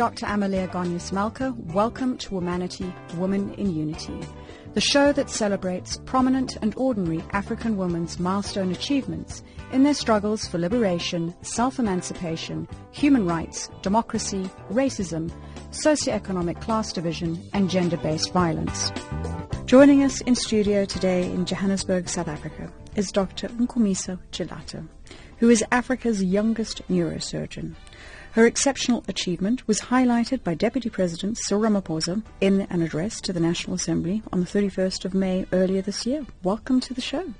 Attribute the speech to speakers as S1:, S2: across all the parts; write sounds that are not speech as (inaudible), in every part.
S1: Dr. Amalia Gonyas Malka. Welcome to Womanity, Woman in Unity, the show that celebrates prominent and ordinary African women's milestone achievements in their struggles for liberation, self-emancipation, human rights, democracy, racism, socioeconomic class division, and gender-based violence. Joining us in studio today in Johannesburg, South Africa, is Dr. Nkomiso Tshilata, who is Africa's youngest neurosurgeon. Her exceptional achievement was highlighted by Deputy President Cyril Ramaphosa in an address to the National Assembly on the 31st of May earlier this year. Welcome to the show.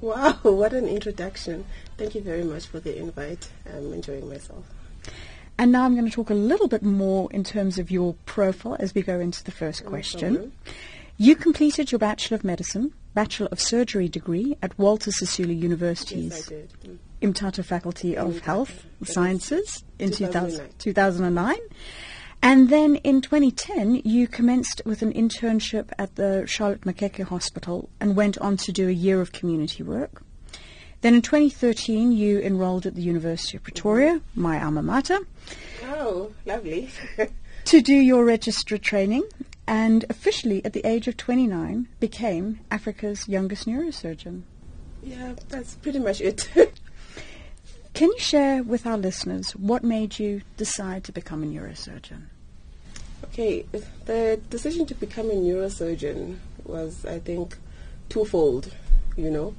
S2: Wow, (laughs) what an introduction. Thank you very much for the invite. I'm enjoying myself.
S1: And now I'm going to talk a little bit more in terms of your profile as we go into the first question.
S2: problem.
S1: you completed your Bachelor of Medicine, Bachelor of Surgery degree at Walter Sisulu University's
S2: Yes, I did. Mm.
S1: Mthatha Faculty of Health. Sciences in 2000,
S2: 2009.
S1: 2009. And then in 2010, you commenced with an internship at the Charlotte Maxeke Hospital and went on to do a year of community work. Then in 2013, you enrolled at the University of Pretoria, my alma mater,
S2: Oh, lovely. (laughs)
S1: to do your registrar training and officially at the age of 29 became Africa's youngest neurosurgeon.
S2: yeah, that's pretty much it. (laughs)
S1: Can you share with our listeners what made you decide to become a neurosurgeon?
S2: okay, the decision to become a neurosurgeon was, I think, twofold, you know.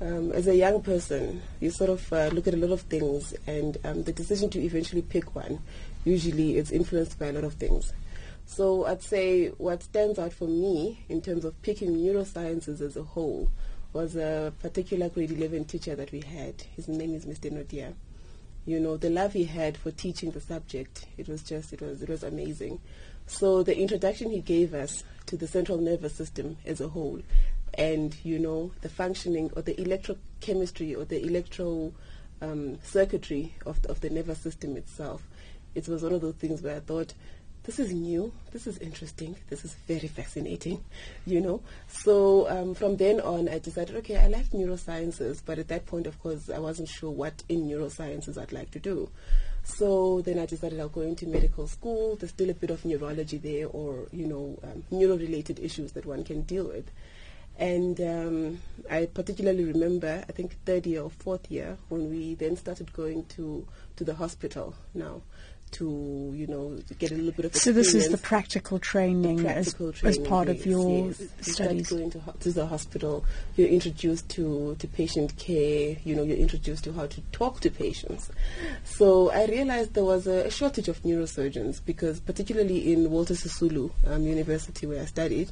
S2: Um, as a young person, you sort of uh, look at a lot of things, and um, the decision to eventually pick one, usually is influenced by a lot of things. So I'd say what stands out for me in terms of picking neurosciences as a whole was a particular grade 11 teacher that we had. His name is Mr. Nodia. You know, the love he had for teaching the subject, it was just, it was, it was amazing. So the introduction he gave us to the central nervous system as a whole and, you know, the functioning or the electrochemistry or the electro um, circuitry of the, of the nervous system itself, it was one of those things where I thought, this is new, this is interesting, this is very fascinating, you know. So um, from then on, I decided, okay, I like neurosciences, but at that point, of course, I wasn't sure what in neurosciences I'd like to do. So then I decided I'll go into medical school. There's still a bit of neurology there, or you know, um, neuro-related issues that one can deal with. And um, I particularly remember, I think third year or fourth year, when we then started going to to the hospital now to you know get a little bit of
S1: So this is the practical training,
S2: practical
S1: as,
S2: training
S1: as part of your
S2: yes. You start
S1: studies.
S2: going to, ho- to the hospital, you're introduced to, to patient care, you know, you're introduced to how to talk to patients. So I realized there was a, a shortage of neurosurgeons because particularly in Walter Sisulu um, University where I studied,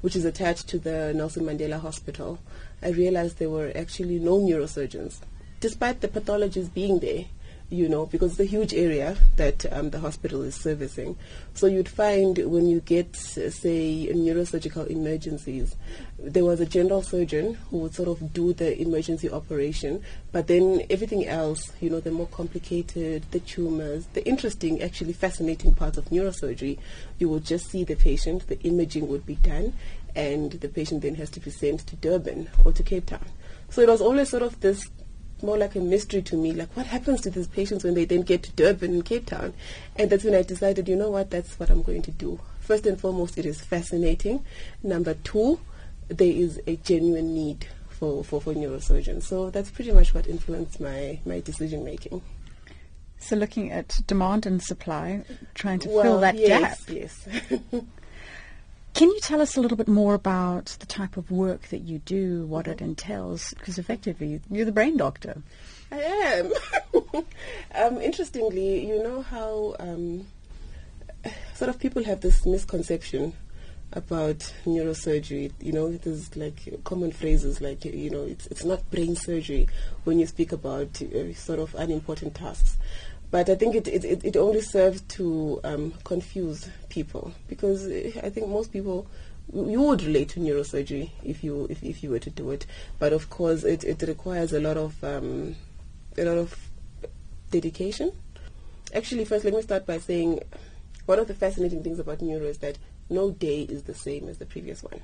S2: which is attached to the Nelson Mandela Hospital, I realized there were actually no neurosurgeons, despite the pathologies being there you know, because it's a huge area that um, the hospital is servicing. So you'd find when you get, say, neurosurgical emergencies, there was a general surgeon who would sort of do the emergency operation, but then everything else, you know, the more complicated, the tumors, the interesting, actually fascinating parts of neurosurgery, you would just see the patient, the imaging would be done, and the patient then has to be sent to Durban or to Cape Town. So it was always sort of this more like a mystery to me. Like, what happens to these patients when they then get to Durban and Cape Town? And that's when I decided, you know what, that's what I'm going to do. First and foremost, it is fascinating. Number two, there is a genuine need for, for, for neurosurgeons. So that's pretty much what influenced my, my decision making.
S1: So looking at demand and supply, trying to fill
S2: Well,
S1: that
S2: yes,
S1: gap.
S2: Yes. (laughs)
S1: Can you tell us a little bit more about the type of work that you do, what
S2: Mm-hmm.
S1: it entails? Because effectively, you're the brain doctor.
S2: I am. (laughs) um, interestingly, you know how um, sort of people have this misconception about neurosurgery. You know, there's like common phrases like you know it's it's not brain surgery when you speak about uh, sort of unimportant tasks. But I think it, it, it, only serves to um, confuse people because uh, I think most people you would relate to neurosurgery if you if, if you were to do it. But of course, it, it requires a lot of um, a lot of dedication. Actually, first, let me start by saying one of the fascinating things about neuro is that no day is the same as the previous one.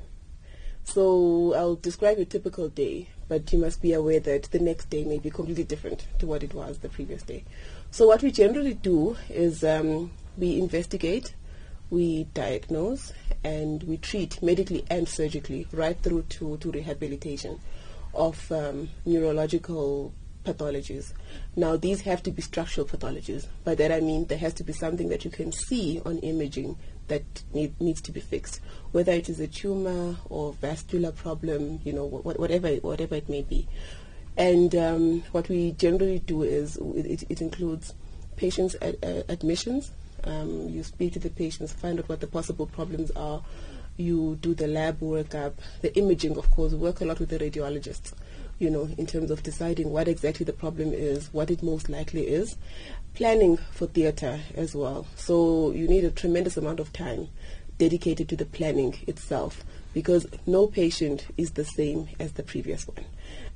S2: So I'll describe a typical day, but you must be aware that the next day may be completely different to what it was the previous day. So what we generally do is um, we investigate, we diagnose, and we treat medically and surgically right through to, to rehabilitation of um, neurological pathologies. Now, these have to be structural pathologies. By that I mean there has to be something that you can see on imaging that need, needs to be fixed, whether it is a tumor or vascular problem, you know, wh- whatever whatever it may be. And um, what we generally do is it, it includes patients' ad, uh, admissions. Um, you speak to the patients, find out what the possible problems are. You do the lab workup, the imaging, of course. We work a lot with the radiologists you know, in terms of deciding what exactly the problem is, what it most likely is, planning for theatre as well. So you need a tremendous amount of time dedicated to the planning itself because no patient is the same as the previous one.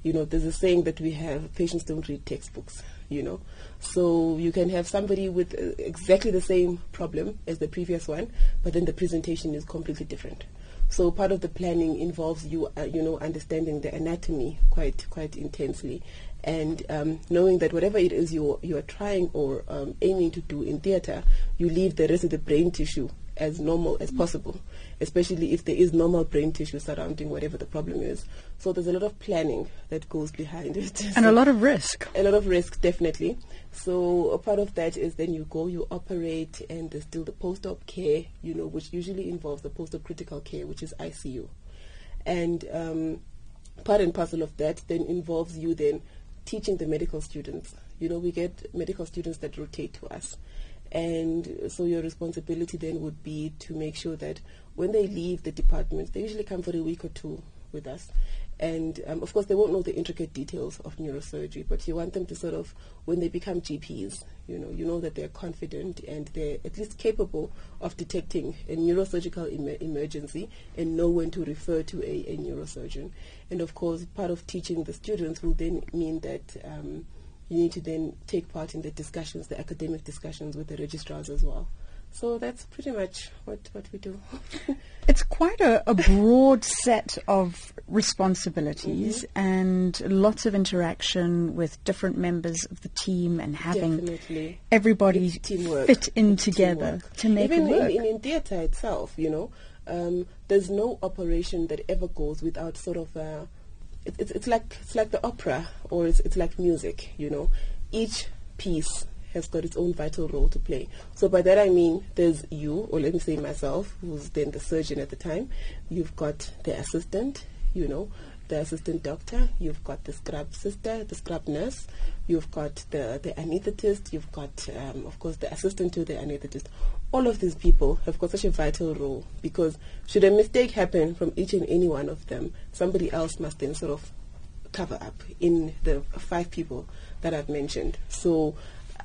S2: You know, there's a saying that we have patients don't read textbooks, you know. So you can have somebody with uh, exactly the same problem as the previous one, but then the presentation is completely different. So part of the planning involves you, uh, you know, understanding the anatomy quite quite intensely, and um, knowing that whatever it is you you are trying or um, aiming to do in theatre, you leave the rest of the brain tissue as normal as possible, especially if there is normal brain tissue surrounding whatever the problem is. So there's a lot of planning that goes behind it. (laughs)
S1: And
S2: so
S1: a lot of risk.
S2: A lot of risk, definitely. So a part of that is then you go, you operate, and there's still the post-op care, you know, which usually involves the post-op critical care, which is ICU. And um, part and parcel of that then involves you then teaching the medical students. You know, we get medical students that rotate to us. And so your responsibility then would be to make sure that when they leave the department, they usually come for a week or two with us. And um, of course, they won't know the intricate details of neurosurgery, but you want them to sort of, when they become GPs, you know, you know that they're confident and they're at least capable of detecting a neurosurgical em- emergency and know when to refer to a, a, neurosurgeon. And of course, part of teaching the students will then mean that. Um, you need to then take part in the discussions, the academic discussions with the registrars as well. So that's pretty much what, what we do. (laughs)
S1: it's quite a, a broad set of responsibilities mm-hmm. and lots of interaction with different members of the team and having
S2: Definitely.
S1: everybody fit in together
S2: teamwork.
S1: to make
S2: Even
S1: it work.
S2: In, in, in theatre itself, you know, um, there's no operation that ever goes without sort of a it, it's, it's like it's like the opera or it's, it's like music you know each piece has got its own vital role to play so by that i mean there's you or let me say myself who's then the surgeon at the time you've got the assistant you know the assistant doctor, you've got the scrub sister, the scrub nurse, you've got the, the anesthetist, you've got, um, of course, the assistant to the anesthetist. All of these people have got such a vital role because should a mistake happen from each and any one of them, somebody else must then sort of cover up in the five people that I've mentioned. So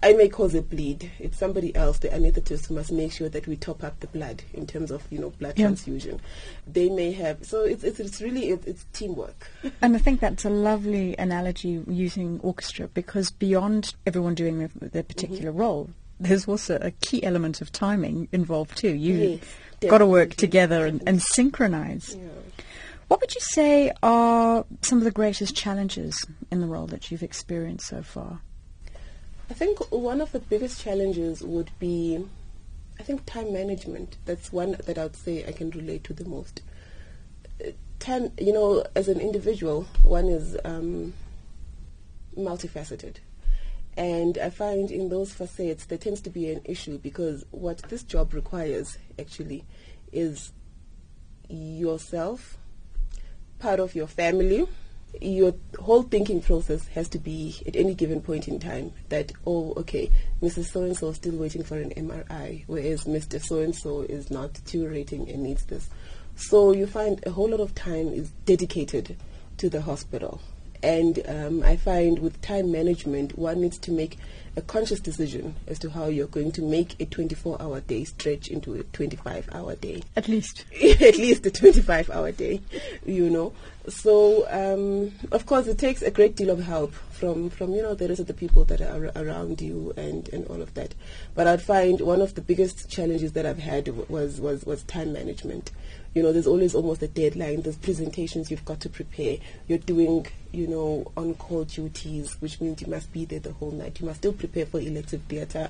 S2: I may cause a bleed. It's somebody else, the anesthetist, who must make sure that we top up the blood in terms of you know blood
S1: yeah.
S2: transfusion. They may have so it's it's, it's really it, it's teamwork. (laughs)
S1: And I think that's a lovely analogy using orchestra because beyond everyone doing their, their particular mm-hmm. role, there's also a key element of timing involved too. You
S2: yes,
S1: got to work together and, and synchronize.
S2: Yeah.
S1: What would you say are some of the greatest challenges in the role that you've experienced so far?
S2: I think one of the biggest challenges would be, I think, time management. That's one that I would say I can relate to the most. Uh, time, you know, as an individual, one is um, multifaceted. And I find in those facets there tends to be an issue because what this job requires actually is yourself, part of your family, your whole thinking process has to be at any given point in time that, oh, okay, Mrs. So and so is still waiting for an MRI, whereas Mr. So and so is not deteriorating and needs this. So you find a whole lot of time is dedicated to the hospital. And um, I find with time management, one needs to make a conscious decision as to how you're going to make a 24 hour day stretch into a 25 hour day.
S1: At least. (laughs)
S2: At least a 25 hour day, you know. So, um, of course, it takes a great deal of help from, from, you know, the rest of the people that are around you and, and all of that. But I'd find one of the biggest challenges that I've had was, was, was time management You know, there's always almost a deadline. There's presentations you've got to prepare. You're doing, you know, on-call duties, which means you must be there the whole night. You must still prepare for elective theatre,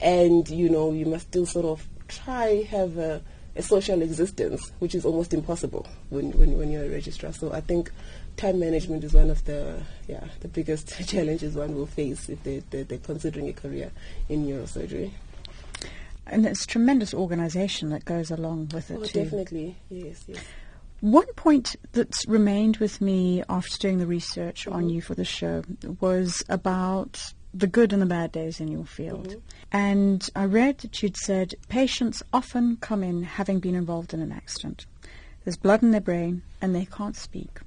S2: and you know, you must still sort of try have a, a social existence, which is almost impossible when, when when you're a registrar. So I think time management is one of the yeah the biggest (laughs) challenges one will face if they, they they're considering a career in neurosurgery.
S1: And there's tremendous organisation that goes along with it
S2: Oh,
S1: too.
S2: definitely, yes, yes.
S1: One point that's remained with me after doing the research on mm-hmm. you for the show was about the good and the bad days in your field. Mm-hmm. And I read that you'd said patients often come in having been involved in an accident. There's blood in their brain and they can't speak.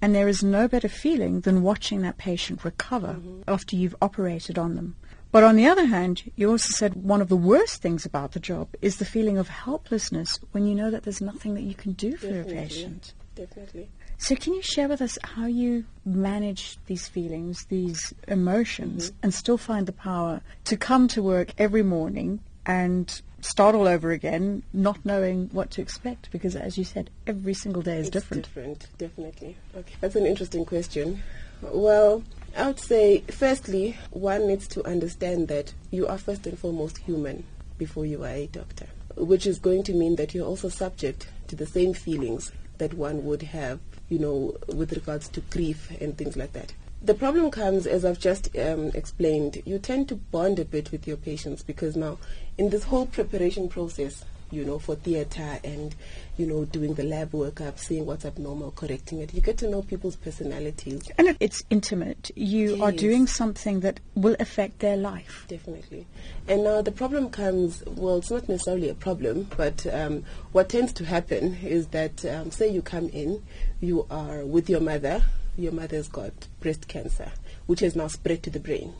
S1: And there is no better feeling than watching that patient recover mm-hmm. after you've operated on them. But on the other hand, you also said one of the worst things about the job is the feeling of helplessness when you know that there's nothing that you can do for a
S2: Definitely.
S1: patient.
S2: Definitely.
S1: So can you share with us how you manage these feelings, these emotions,
S2: Mm-hmm.
S1: and still find the power to come to work every morning and start all over again, not knowing what to expect? Because as you said, every single day is
S2: It's
S1: different.
S2: different, definitely. Okay, that's an interesting question. Well, I would say, firstly, one needs to understand that you are first and foremost human before you are a doctor, which is going to mean that you're also subject to the same feelings that one would have, you know, with regards to grief and things like that. The problem comes, as I've just um, explained, you tend to bond a bit with your patients because now, in this whole preparation process, you know, for theatre and, you know, doing the lab workup, seeing what's abnormal, correcting it, you get to know people's personalities.
S1: And it's intimate. You are doing something that will affect their life.
S2: Definitely. And now the problem comes, well, it's not necessarily a problem, but um, what tends to happen is that, um, say you come in, you are with your mother, your mother's got breast cancer, which has now spread to the brain.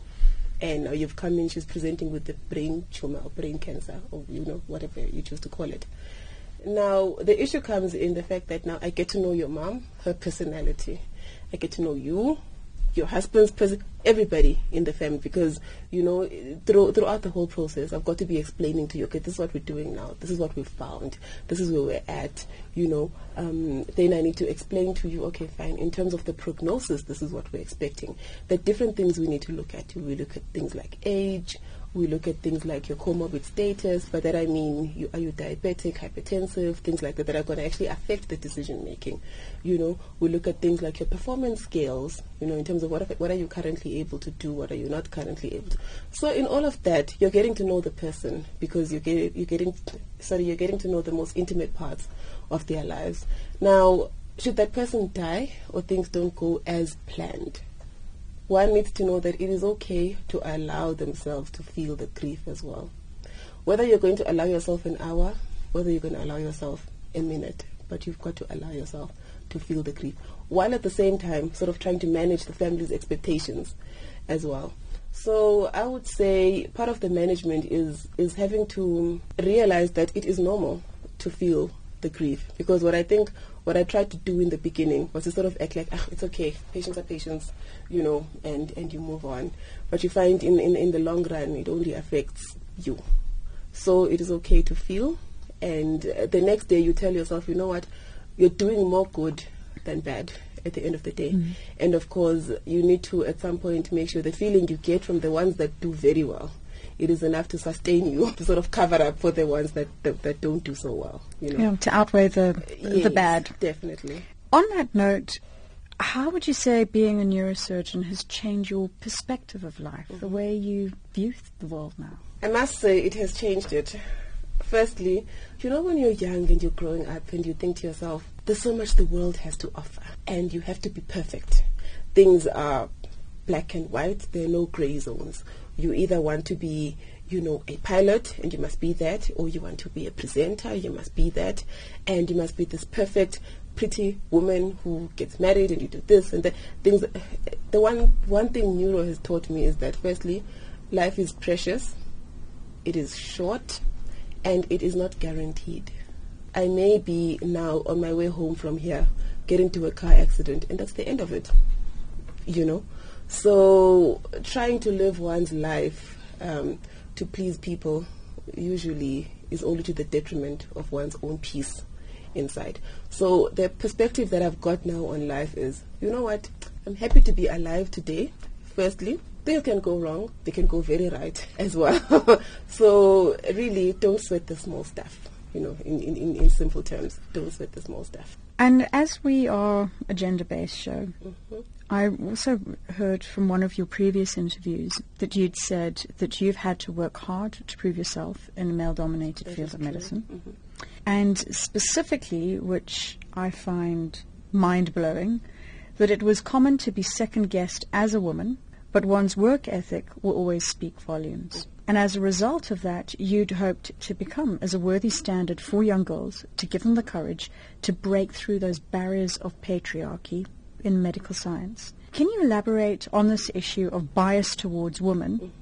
S2: And you've come in, she's presenting with the brain tumor or brain cancer, or, you know, whatever you choose to call it. Now, the issue comes in the fact that now I get to know your mom, her personality. I get to know you, your husband's person, everybody in the family, because you know through, throughout the whole process, I've got to be explaining to you, okay, this is what we're doing now. This is what we've found. This is where we're at. You know, um, then I need to explain to you, okay, fine. In terms of the prognosis, this is what we're expecting. The different things we need to look at. We look at things like age. We look at things like your comorbid status. By that I mean, you, are you diabetic, hypertensive, things like that that are going to actually affect the decision making. You know, we look at things like your performance scales. You know, in terms of what what are you currently able to do, what are you not currently able to. So in all of that, you're getting to know the person because you're getting you're getting sorry you're getting to know the most intimate parts of their lives. Now, should that person die or things don't go as planned? One needs to know that it is okay to allow themselves to feel the grief as well. Whether you're going to allow yourself an hour, whether you're going to allow yourself a minute, but you've got to allow yourself to feel the grief, while at the same time sort of trying to manage the family's expectations as well. So I would say part of the management is is having to realize that it is normal to feel the grief because what I think what I tried to do in the beginning was to sort of act like ah, it's okay patients are patients you know and and you move on. But you find in, in in the long run it only affects you. So it is okay to feel and uh, the next day you tell yourself you know what? You're doing more good than bad at the end of the day. And of course you need to at some point make sure the feeling you get from the ones that do very well it is enough to sustain you (laughs) to sort of cover up for the ones that that, that don't do so well you know
S1: know, to outweigh the the bad.
S2: definitely
S1: On that note, how would you say being a neurosurgeon has changed your perspective of life, the way you view the world now?
S2: I must say it has changed it. Firstly, you know when you're young and you're growing up and you think to yourself, there's so much the world has to offer and you have to be perfect. Things are black and white, there are no grey zones. You either want to be, you know, a pilot and you must be that, or you want to be a presenter, you must be that, and you must be this perfect pretty woman who gets married and you do this and that things the one one thing neuro has taught me is that firstly life is precious it is short and it is not guaranteed. I may be now on my way home from here, get into a car accident, and that's the end of it. You know? So, trying to live one's life um, to please people usually is only to the detriment of one's own peace inside. So the perspective that I've got now on life is, you know what? I'm happy to be alive today. Firstly, things can go wrong. They can go very right (laughs) as well. (laughs) so really, don't sweat the small stuff. You know, in, in, in simple terms, don't sweat the small stuff.
S1: And as we are a gender-based show,
S2: Mm-hmm.
S1: I also heard from one of your previous interviews that you'd said that you've had to work hard to prove yourself in a male-dominated field of medicine.
S2: Mhm.
S1: And specifically, which I find mind-blowing, that it was common to be second-guessed as a woman, but one's work ethic will always speak volumes. And as a result of that, you'd hoped to become as a worthy standard for young girls to give them the courage to break through those barriers of patriarchy in medical science. Can you elaborate on this issue of bias towards women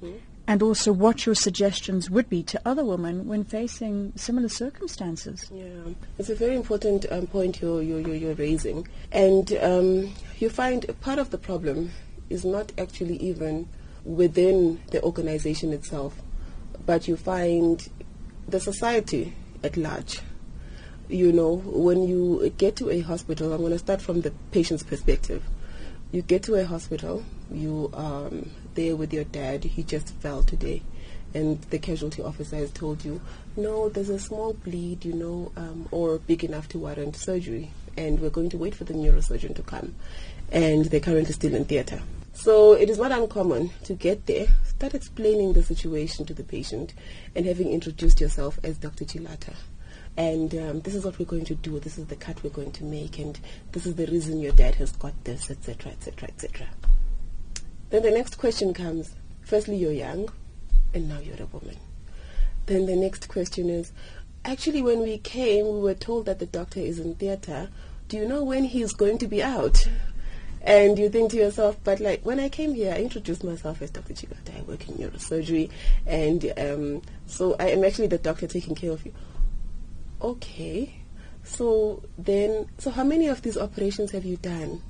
S1: and also what your suggestions would be to other women when facing similar circumstances?
S2: Yeah, it's a very important um, point you're, you're, you're you're raising. And um, you find part of the problem is not actually even within the organization itself, but you find the society at large. You know, when you get to a hospital, I'm going to start from the patient's perspective. You get to a hospital, you um, there with your dad, he just fell today, and the casualty officer has told you, no, there's a small bleed, you know, um, or big enough to warrant surgery, and we're going to wait for the neurosurgeon to come, and they're currently still in theatre. So it is not uncommon to get there, start explaining the situation to the patient, and having introduced yourself as Dr. Tshilata and um, this is what we're going to do. This is the cut we're going to make, and this is the reason your dad has got this, etc., etc., etc. Then the next question comes: firstly, you're young, and now you're a woman. Then the next question is: actually, when we came, we were told that the doctor is in theatre. Do you know when he's going to be out? And you think to yourself, but like when I came here, I introduced myself as Dr. Chigata. I work in neurosurgery, and um, so I am actually the doctor taking care of you. Okay. So then, so how many of these operations have you done?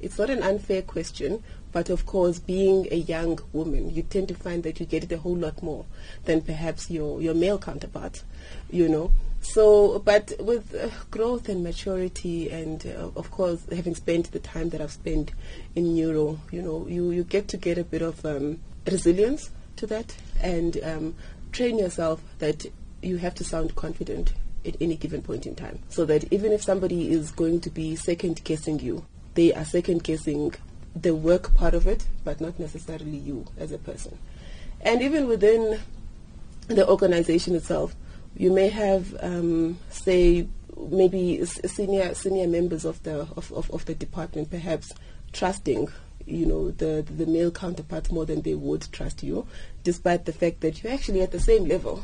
S2: It's not an unfair question, but of course, being a young woman, you tend to find that you get it a whole lot more than perhaps your, your male counterparts, you know. So, but with uh, growth and maturity, and uh, of course, having spent the time that I've spent in neuro, you know, you, you get to get a bit of um, resilience to that and um, train yourself that you have to sound confident at any given point in time. So that even if somebody is going to be second guessing you, they are second guessing the work part of it, but not necessarily you as a person. And even within the organization itself, you may have, um, say, maybe senior senior members of the of, of, of the department perhaps trusting you know the the male counterparts more than they would trust you, despite the fact that you're actually at the same level,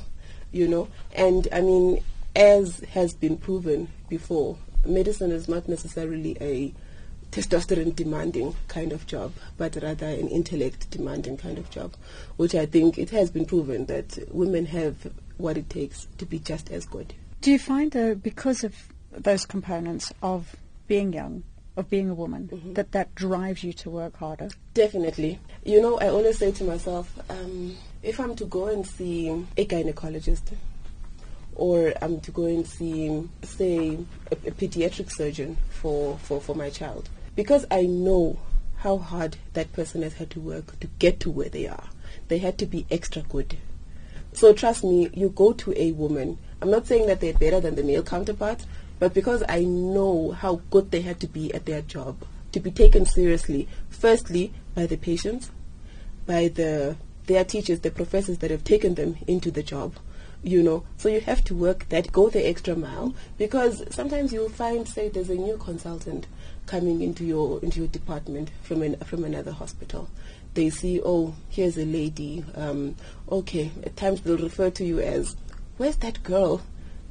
S2: you know. And I mean, as has been proven before, medicine is not necessarily a testosterone demanding kind of job, but rather an intellect demanding kind of job, which I think it has been proven that women have what it takes to be just as good.
S1: Do you find, though, because of those components of being young, of being a woman, that that drives you to work harder?
S2: Definitely. You know, I always say to myself, um, if I'm to go and see a gynecologist, or I'm to go and see, say, a, a pediatric surgeon for, for, for my child, because I know how hard that person has had to work to get to where they are. They had to be extra good. So trust me, you go to a woman. I'm not saying that they're better than the male counterparts, but because I know how good they had to be at their job to be taken seriously, firstly by the patients, by the their teachers, the professors that have taken them into the job, you know. So you have to work that, go the extra mile, because sometimes you'll find, say, there's a new consultant coming into your into your department from an, from another hospital. They see, oh, here's a lady. Um, okay, at times they'll refer to you as, where's that girl?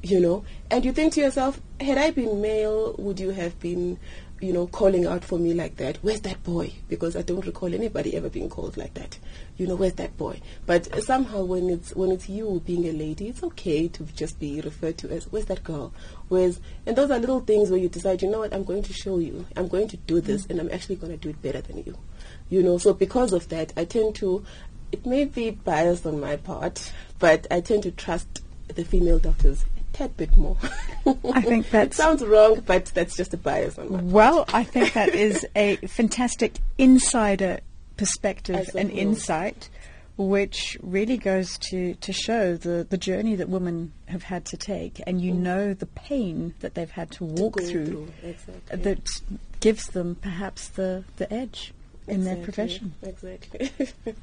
S2: You know, and you think to yourself, had I been male, would you have been you know, calling out for me like that. Where's that boy? Because I don't recall anybody ever being called like that. You know, where's that boy? But somehow when it's when it's you being a lady, it's okay to just be referred to as where's that girl? Where's and those are little things where you decide, you know what, I'm going to show you. I'm going to do this and I'm actually going to do it better than you. You know, so because of that, I tend to it may be biased on my part, but I tend to trust the female doctors a tad bit more.
S1: I think (laughs) that
S2: sounds wrong, but that's just a bias on my
S1: Well, I think that is a fantastic insider perspective and insight, which really goes to, to show the, the journey that women have had to take, and you mm. know the pain that they've had to walk
S2: to
S1: through,
S2: through. Exactly.
S1: that gives them perhaps the, the edge in their profession.
S2: Exactly. (laughs)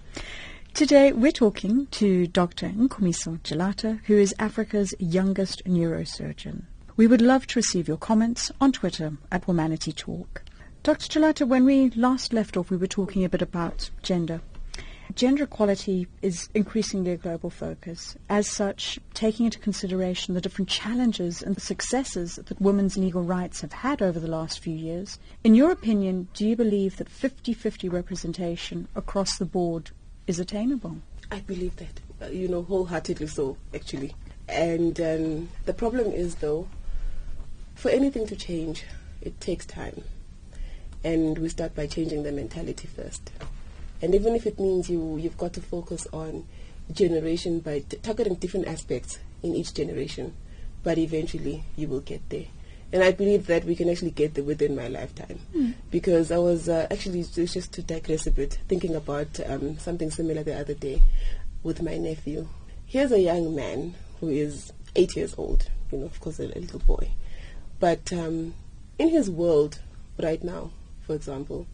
S1: Today we're talking to Dr. Nkumiso Jalata, who is Africa's youngest neurosurgeon. We would love to receive your comments on Twitter at Womanity Talk. Dr. Jalata, when we last left off, we were talking a bit about gender. Gender equality is increasingly a global focus. As such, taking into consideration the different challenges and the successes that women's legal rights have had over the last few years, in your opinion, do you believe that 50-50 representation across the board is attainable?
S2: I believe that, uh, you know, wholeheartedly so, actually. And um, the problem is, though, for anything to change, it takes time. And we start by changing the mentality first. And even if it means you, you've got to focus on generation by targeting different aspects in each generation, but eventually you will get there. And I believe that we can actually get there within my lifetime. Mm. Because I was uh, actually, just to digress a bit, thinking about um, something similar the other day with my nephew. Here's a young man who is eight years old, you know, of course, a, a little boy. But um, in his world right now, for example,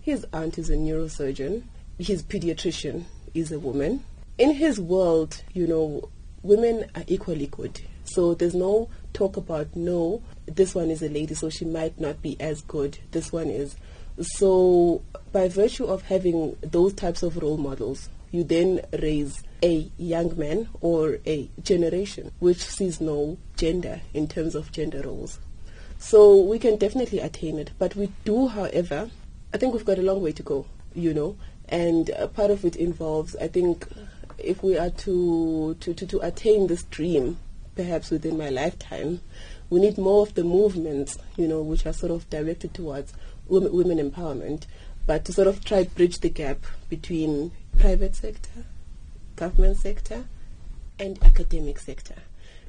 S2: his aunt is a neurosurgeon, his pediatrician is a woman. In his world, you know, women are equally good. So there's no talk about no, this one is a lady, so she might not be as good. This one is. So by virtue of having those types of role models, you then raise a young man or a generation which sees no gender in terms of gender roles. So we can definitely attain it, but we do, however, I think we've got a long way to go, you know, and part of it involves, I think, if we are to, to, to, to attain this dream, perhaps within my lifetime, we need more of the movements, you know, which are sort of directed towards women, women empowerment, but to sort of try to bridge the gap between private sector, government sector, and academic sector.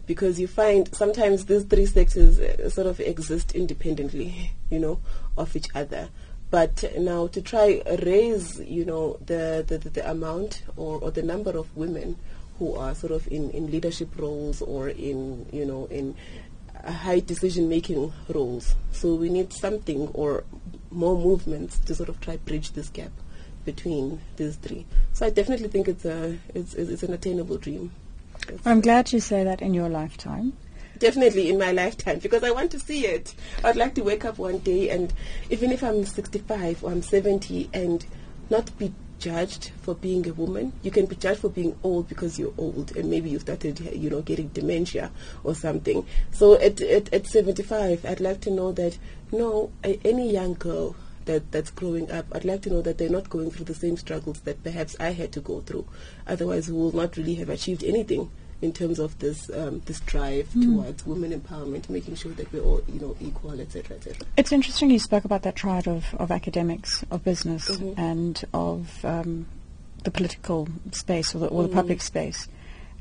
S2: Because you find sometimes these three sectors uh, sort of exist independently, (laughs) you know, of each other. But now to try raise, you know, the, the, the amount or, or the number of women who are sort of in, in leadership roles or in, you know, in high decision making roles. So we need something or more movements to sort of try bridge this gap between these three. So I definitely think it's a it's, it's an attainable dream.
S1: I'm glad you say that in your lifetime.
S2: Definitely in my lifetime because I want to see it. I'd like to wake up one day and even if I'm 65 or I'm 70 and not be judged for being a woman. You can be judged for being old because you're old and maybe you started, you know, getting dementia or something. So at, at, at 75, I'd like to know that, no, any young girl that, that's growing up, I'd like to know that they're not going through the same struggles that perhaps I had to go through. Otherwise, we will not really have achieved anything in terms of this um, this drive mm. towards women empowerment, making sure that we're all you know equal, etc., etc.
S1: It's interesting you spoke about that triad of, of academics, of business, mm-hmm. and of um, the political space or the, or mm. the public space.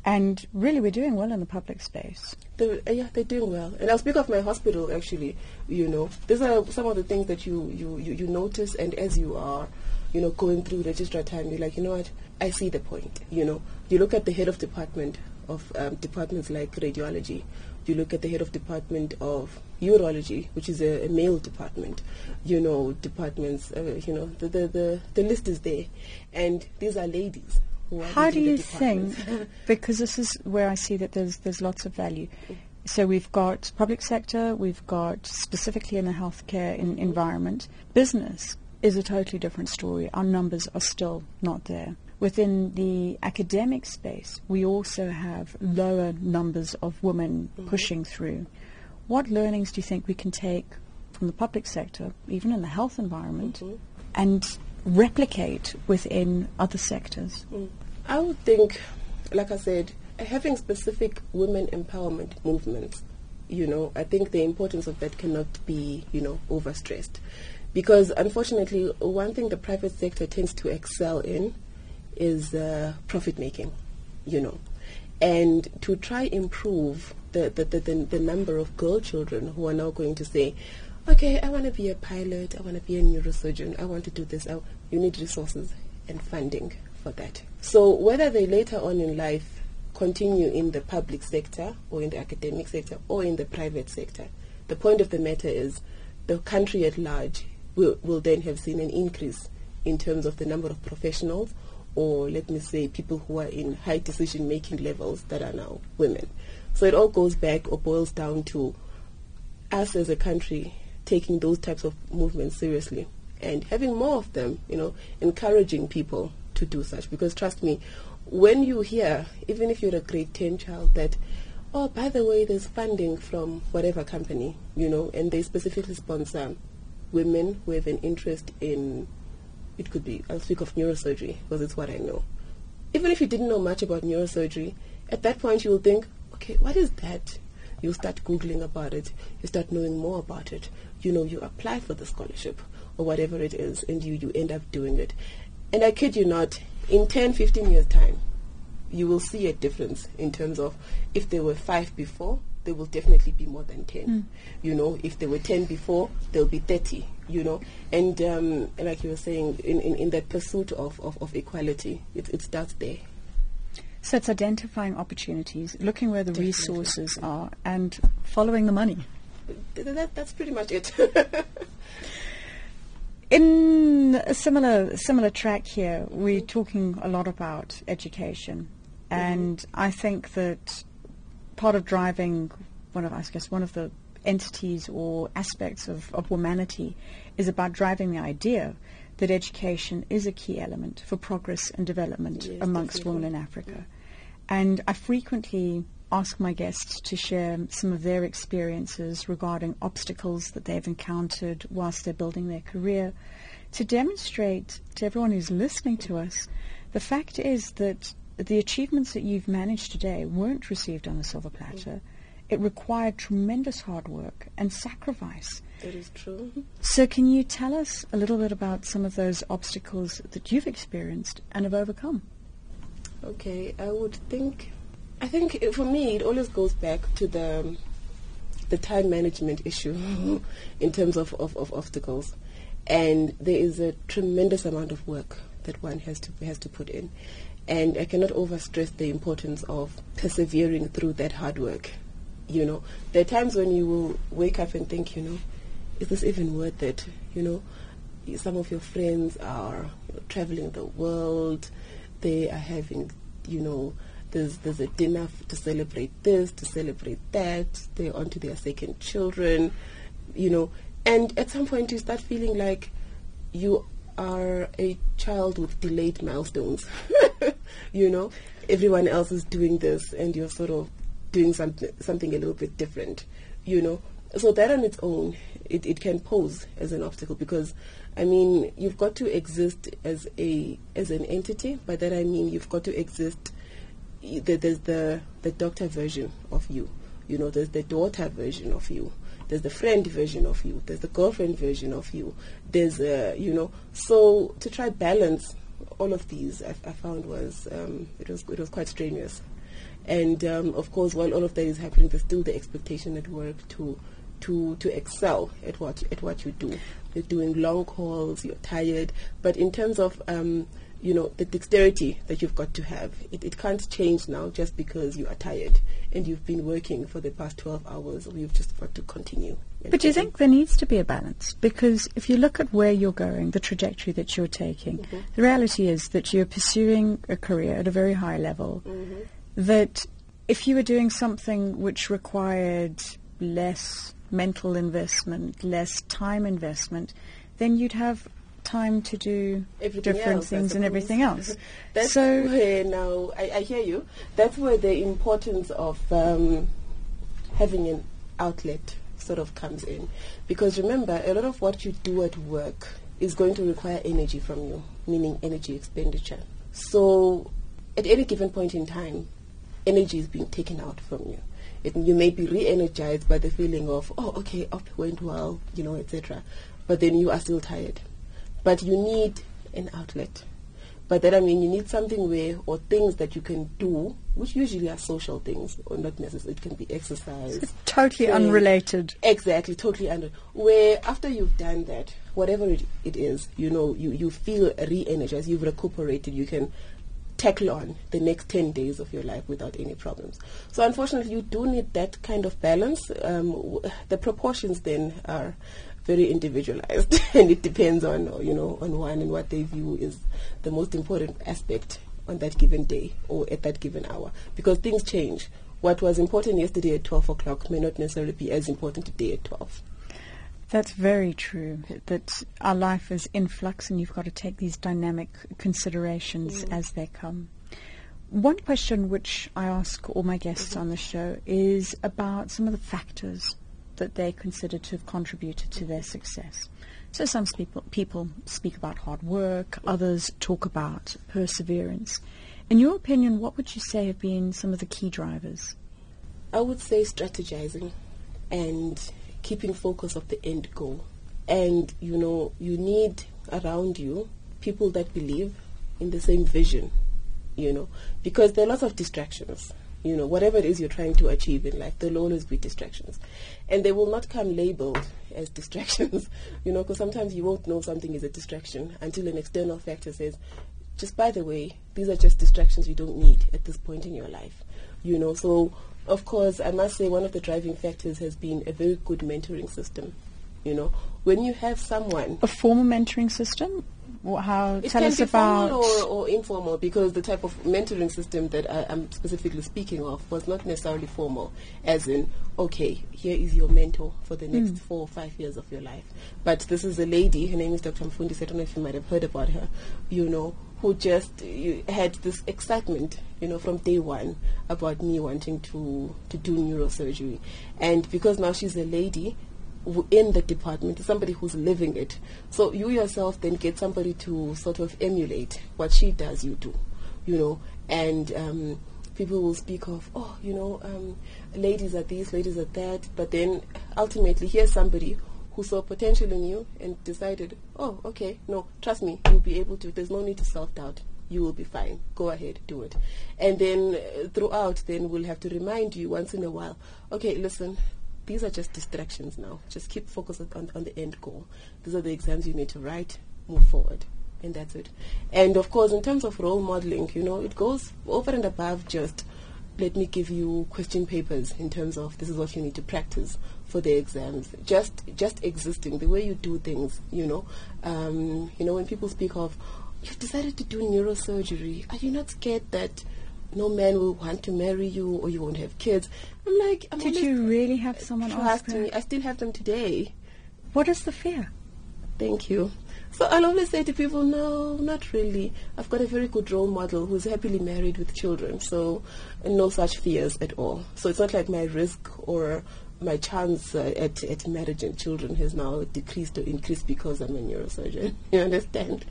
S1: And really, we're doing well in the public space.
S2: They're, uh, yeah, they're doing well. And I'll speak of my hospital, actually. You know, these are some of the things that you, you, you, you notice, and as you are, you know, going through registrar time, you're like, you know what, I see the point. You know, you look at the head of department of um, departments like radiology. You look at the head of department of urology, which is a, a male department. You know, departments. Uh, you know, the, the the the list is there, and these are ladies.
S1: How do you think? (laughs) because this is where I see that there's there's lots of value. So we've got public sector, we've got specifically in the healthcare in environment. Business is a totally different story. Our numbers are still not there. Within the academic space, we also have lower numbers of women mm-hmm. pushing through. What learnings do you think we can take from the public sector, even in the health environment, mm-hmm. and replicate within other sectors? Mm.
S2: I would think, like I said, having specific women empowerment movements, you know, I think the importance of that cannot be, you know, overstressed. Because unfortunately, one thing the private sector tends to excel in is uh, profit making, you know. and to try improve the, the, the, the, number of girl children who are now going to say, okay, I want to be a pilot, I want to be a neurosurgeon, I want to do this. I, you need resources and funding for that. So whether they later on in life continue in the public sector or in the academic sector or in the private sector, the point of the matter is the country at large will, will then have seen an increase in terms of the number of professionals or let me say people who are in high decision making levels that are now women. So it all goes back or boils down to us as a country taking those types of movements seriously and having more of them, you know, encouraging people to do such. Because trust me, when you hear, even if you're a grade 10 child, that, oh, by the way, there's funding from whatever company, you know, and they specifically sponsor women who have an interest in, it could be, I'll speak of neurosurgery because it's what I know. Even if you didn't know much about neurosurgery, at that point you will think, okay, what is that? You start Googling about it, you start knowing more about it. You know, you apply for the scholarship or whatever it is, and you, you end up doing it. And I kid you not, in 10, 15 years' time, you will see a difference in terms of if there were five before, there will definitely be more than 10. Mm. You know, if there were 10 before, there'll be 30, you know. And um, like you were saying, in, in, in that pursuit of, of, of equality, it, it starts there.
S1: So it's identifying opportunities, looking where the definitely. resources are, and following the money.
S2: That, that's pretty much it. (laughs)
S1: In a similar similar track here, we're talking a lot about education, mm-hmm. and I think that part of driving one of I guess one of the entities or aspects of, of womanity is about driving the idea that education is a key element for progress and development yes, amongst definitely. women in Africa. Yeah. And I frequently ask my guests to share some of their experiences regarding obstacles that they've encountered whilst they're building their career to demonstrate to everyone who's listening to us the fact is that the achievements that you've managed today weren't received on a silver platter. Mm-hmm. It required tremendous hard work and sacrifice.
S2: That is true.
S1: So, can you tell us a little bit about some of those obstacles that you've experienced and have overcome?
S2: Okay, I would think I think for me, it always goes back to the the time management issue (laughs) in terms of, of, of, obstacles. And there is a tremendous amount of work that one has to has to put in. And I cannot overstress the importance of persevering through that hard work. You know, there are times when you will wake up and think, you know, is this even worth it? You know, some of your friends are traveling the world, they are having, you know, there's there's a dinner f- to celebrate this, to celebrate that. They're on to their second children, you know. And at some point, you start feeling like you are a child with delayed milestones. (laughs) you know, everyone else is doing this, and you're sort of doing something something a little bit different. You know, so that on its own, it, it can pose as an obstacle because I mean, you've got to exist as a as an entity. By that I mean you've got to exist there's the the doctor version of you. You know, there's the daughter version of you. There's the friend version of you. There's the girlfriend version of you. There's, uh, you know, so to try balance all of these, I, I found was um, it was it was quite strenuous. And um, of course, while all of that is happening, there's still the expectation at work to to to excel at what at what you do. You're doing long calls. You're tired, but in terms of um, you know, the dexterity that you've got to have. It, it can't change now just because you are tired and you've been working for the past 12 hours or you've just got to continue.
S1: But do you think there needs to be a balance? Because if you look at where you're going, the trajectory that you're taking, mm-hmm. the reality is that you're pursuing a career at a very high level. Mm-hmm. That if you were doing something which required less mental investment, less time investment, then you'd have time to do everything different else, things and everything else. (laughs)
S2: That's so where now I, I, hear you. That's where the importance of um, having an outlet sort of comes in, because remember, a lot of what you do at work is going to require energy from you, meaning energy expenditure. So, at any given point in time, energy is being taken out from you. It, you may be re-energized by the feeling of, oh, okay, up went well, you know, etc. But then you are still tired but you need an outlet. But then, I mean, you need something where, or things that you can do, which usually are social things, or not necessarily, it can be exercise.
S1: It's totally unrelated.
S2: Exactly, totally unrelated. Where after you've done that, whatever it, it is, you know, you, you feel re-energized, you've recuperated, you can tackle on the next 10 days of your life without any problems. So unfortunately, you do need that kind of balance. Um, the proportions then are very individualized (laughs) and it depends on you know on one and what they view is the most important aspect on that given day or at that given hour because things change what was important yesterday at 12 o'clock may not necessarily be as important today at 12
S1: that's very true. That our life is in flux, and you've got to take these dynamic considerations mm. as they come. One question which I ask all my guests mm-hmm. on the show is about some of the factors that they consider to have contributed to their success. So some people, people speak about hard work, others talk about perseverance. In your opinion, what would you say have been some of the key drivers?
S2: I would say strategizing and keeping focus of the end goal. And, you know, you need around you people that believe in the same vision, you know, because there are lots of distractions you know, whatever it is you're trying to achieve in life, there'll always be distractions. And they will not come labeled as distractions, (laughs) you know, because sometimes you won't know something is a distraction until an external factor says, just by the way, these are just distractions you don't need at this point in your life, you know. So, of course, I must say one of the driving factors has been a very good mentoring system, you know. When you have someone.
S1: A formal mentoring system? how
S2: it
S1: tell
S2: can
S1: us
S2: be
S1: about
S2: formal or, or, informal because the type of mentoring system that I, am specifically speaking of was not necessarily formal, as in okay, here is your mentor for the next mm. four or five years of your life. But this is a lady. Her name is Dr. Mfundisi. I don't know if you might have heard about her. You know, who just had this excitement, you know, from day one about me wanting to to do neurosurgery, and because now she's a lady, in the department, somebody who's living it. So you yourself then get somebody to sort of emulate what she does, you do, you know, and um, people will speak of, oh, you know, um, ladies are this, ladies are that, but then ultimately here's somebody who saw potential in you and decided, oh, okay, no, trust me, you'll be able to. There's no need to self-doubt. You will be fine. Go ahead, do it. And then uh, throughout, then we'll have to remind you once in a while, okay, listen, these are just distractions now. Just keep focused on, on the end goal. These are the exams you need to write, move forward. And that's it. And of course, in terms of role modeling, you know, it goes over and above just let me give you question papers in terms of this is what you need to practice for the exams. Just just existing, the way you do things, you know. Um, you know, when people speak of you've decided to do neurosurgery, are you not scared that no man will want to marry you or you won't have kids. I'm like, I'm
S1: did you really have someone
S2: trust me? I still have them today.
S1: What is the fear?
S2: Thank you. So I'll always say to people, no, not really. I've got a very good role model who's happily married with children, so no such fears at all. So it's not like my risk or my chance uh, at, at marriage and children has now decreased or increased because I'm a neurosurgeon. (laughs) You understand?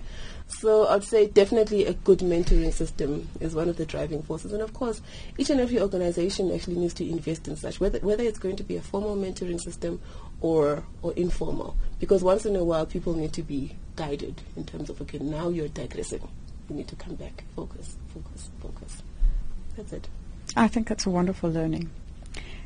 S2: So I'd say definitely a good mentoring system is one of the driving forces. And of course, each and every organization actually needs to invest in such, whether, whether it's going to be a formal mentoring system or, or informal. Because once in a while, people need to be guided in terms of, okay, now you're digressing. You need to come back, focus, focus, focus. That's it.
S1: I think that's a wonderful learning.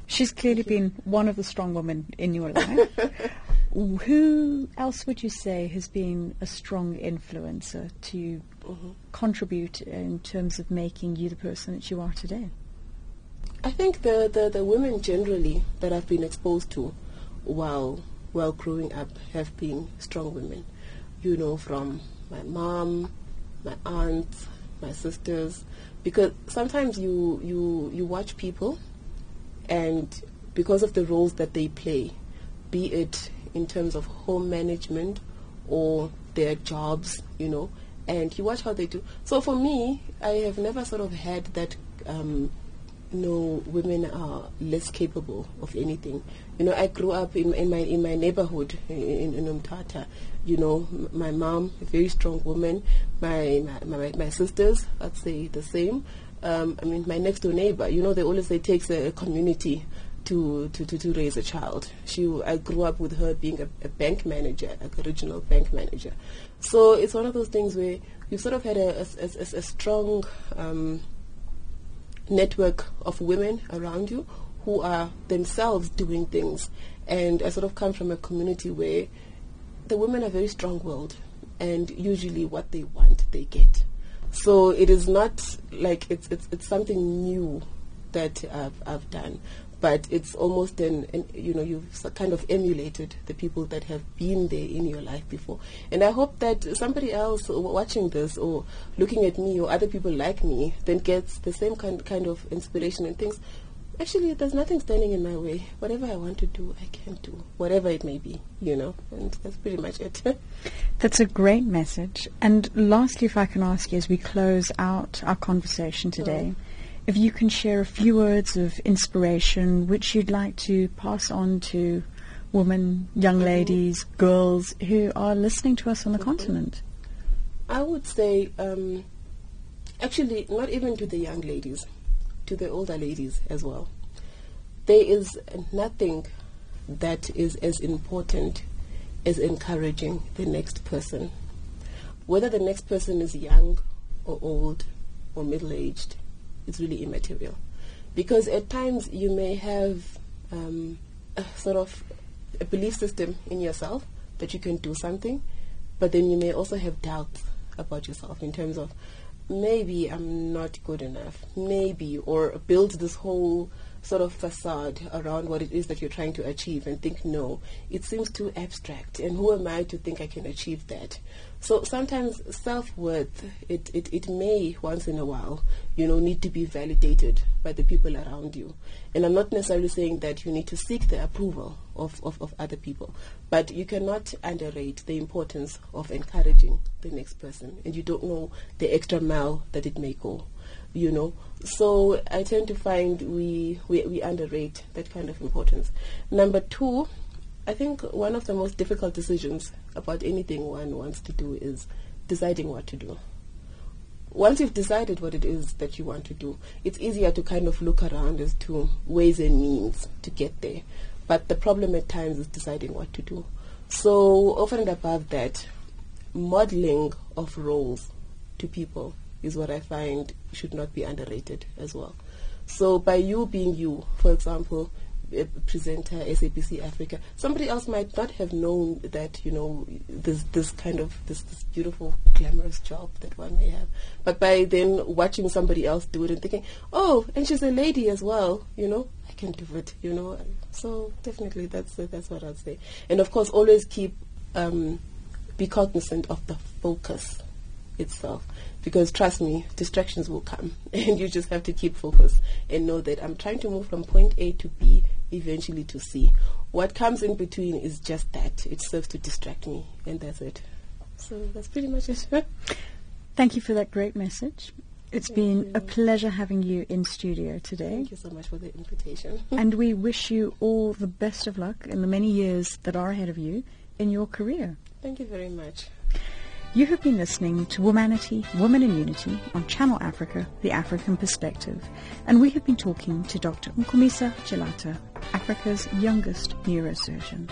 S1: She's clearly been one of the strong women in your life. (laughs) Who else would you say has been a strong influencer to mm-hmm. contribute in terms of making you the person that you are today?
S2: I think the, the, the women generally that I've been exposed to while while growing up have been strong women. You know, from my mom, my aunts, my sisters, because sometimes you you you watch people, and because of the roles that they play, be it in terms of home management or their jobs, you know, and you watch how they do. So for me, I have never sort of had that, um, no, women are less capable of anything. You know, I grew up in, in my in my neighborhood in, in Mthatha. You know, m- my mom, a very strong woman. My my, my, my sisters, I'd say the same. Um, I mean, my next door neighbor. You know, they always say it takes a, a community to, to, to, to raise a child. She, I grew up with her being a, a bank manager, like a regional bank manager. So it's one of those things where you sort of had a, a, a, a strong um, network of women around you who are themselves doing things. And I sort of come from a community where the women are very strong-willed and usually what they want, they get. So it is not like it's, it's, it's something new that I've, I've done but it's almost an, an, you know you've kind of emulated the people that have been there in your life before. And i hope that somebody else watching this or looking at me or other people like me then gets the same kind kind of inspiration and thinks actually there's nothing standing in my way. Whatever i want to do i can do. Whatever it may be you know? And that's pretty much it. (laughs)
S1: That's a great message. And lastly if i can ask you as we close out our conversation today if you can share a few words of inspiration which you'd like to pass on to women, young mm-hmm. ladies, girls who are listening to us on the mm-hmm. continent.
S2: I would say, um, actually, not even to the young ladies, to the older ladies as well. There is nothing that is as important as encouraging the next person. Whether the next person is young or old or middle aged, is really immaterial. Because at times you may have um, a sort of a belief system in yourself that you can do something, but then you may also have doubts about yourself in terms of maybe I'm not good enough, maybe, or build this whole sort of facade around what it is that you're trying to achieve and think, no, it seems too abstract, and who am I to think I can achieve that? So sometimes self-worth, it, it, it may once in a while, you know, need to be validated by the people around you. And I'm not necessarily saying that you need to seek the approval of, of, of other people, but you cannot underrate the importance of encouraging the next person. And you don't know the extra mile that it may go, you know. So I tend to find we, we, we underrate that kind of importance. Number two, I think one of the most difficult decisions about anything one wants to do is deciding what to do. Once you've decided what it is that you want to do, it's easier to kind of look around as to ways and means to get there. But the problem at times is deciding what to do. So over and above that, modeling of roles to people is what I find should not be underrated as well. So by you being you, for example, a presenter, SABC Africa. Somebody else might not have known that, you know, this, this kind of, this, this beautiful, glamorous job that one may have. But by then watching somebody else do it and thinking, oh, and she's a lady as well, you know, I can do it, you know. So definitely that's, that's what I'd say. And of course, always keep, um, be cognizant of the focus itself because trust me, distractions will come (laughs) and you just have to keep focus and know that I'm trying to move from point A to B eventually to C. What comes in between is just that. It serves to distract me and that's it. So that's pretty much it. (laughs)
S1: Thank you for that great message. It's Thank been you. a pleasure having you in studio today.
S2: Thank you so much for the invitation. (laughs)
S1: and we wish you all the best of luck in the many years that are ahead of you in your career.
S2: Thank you very much.
S1: You have been listening to Womanity, Women in Unity on Channel Africa, The African Perspective, and we have been talking to Dr. Nkumisa Tshilata, Africa's youngest neurosurgeon.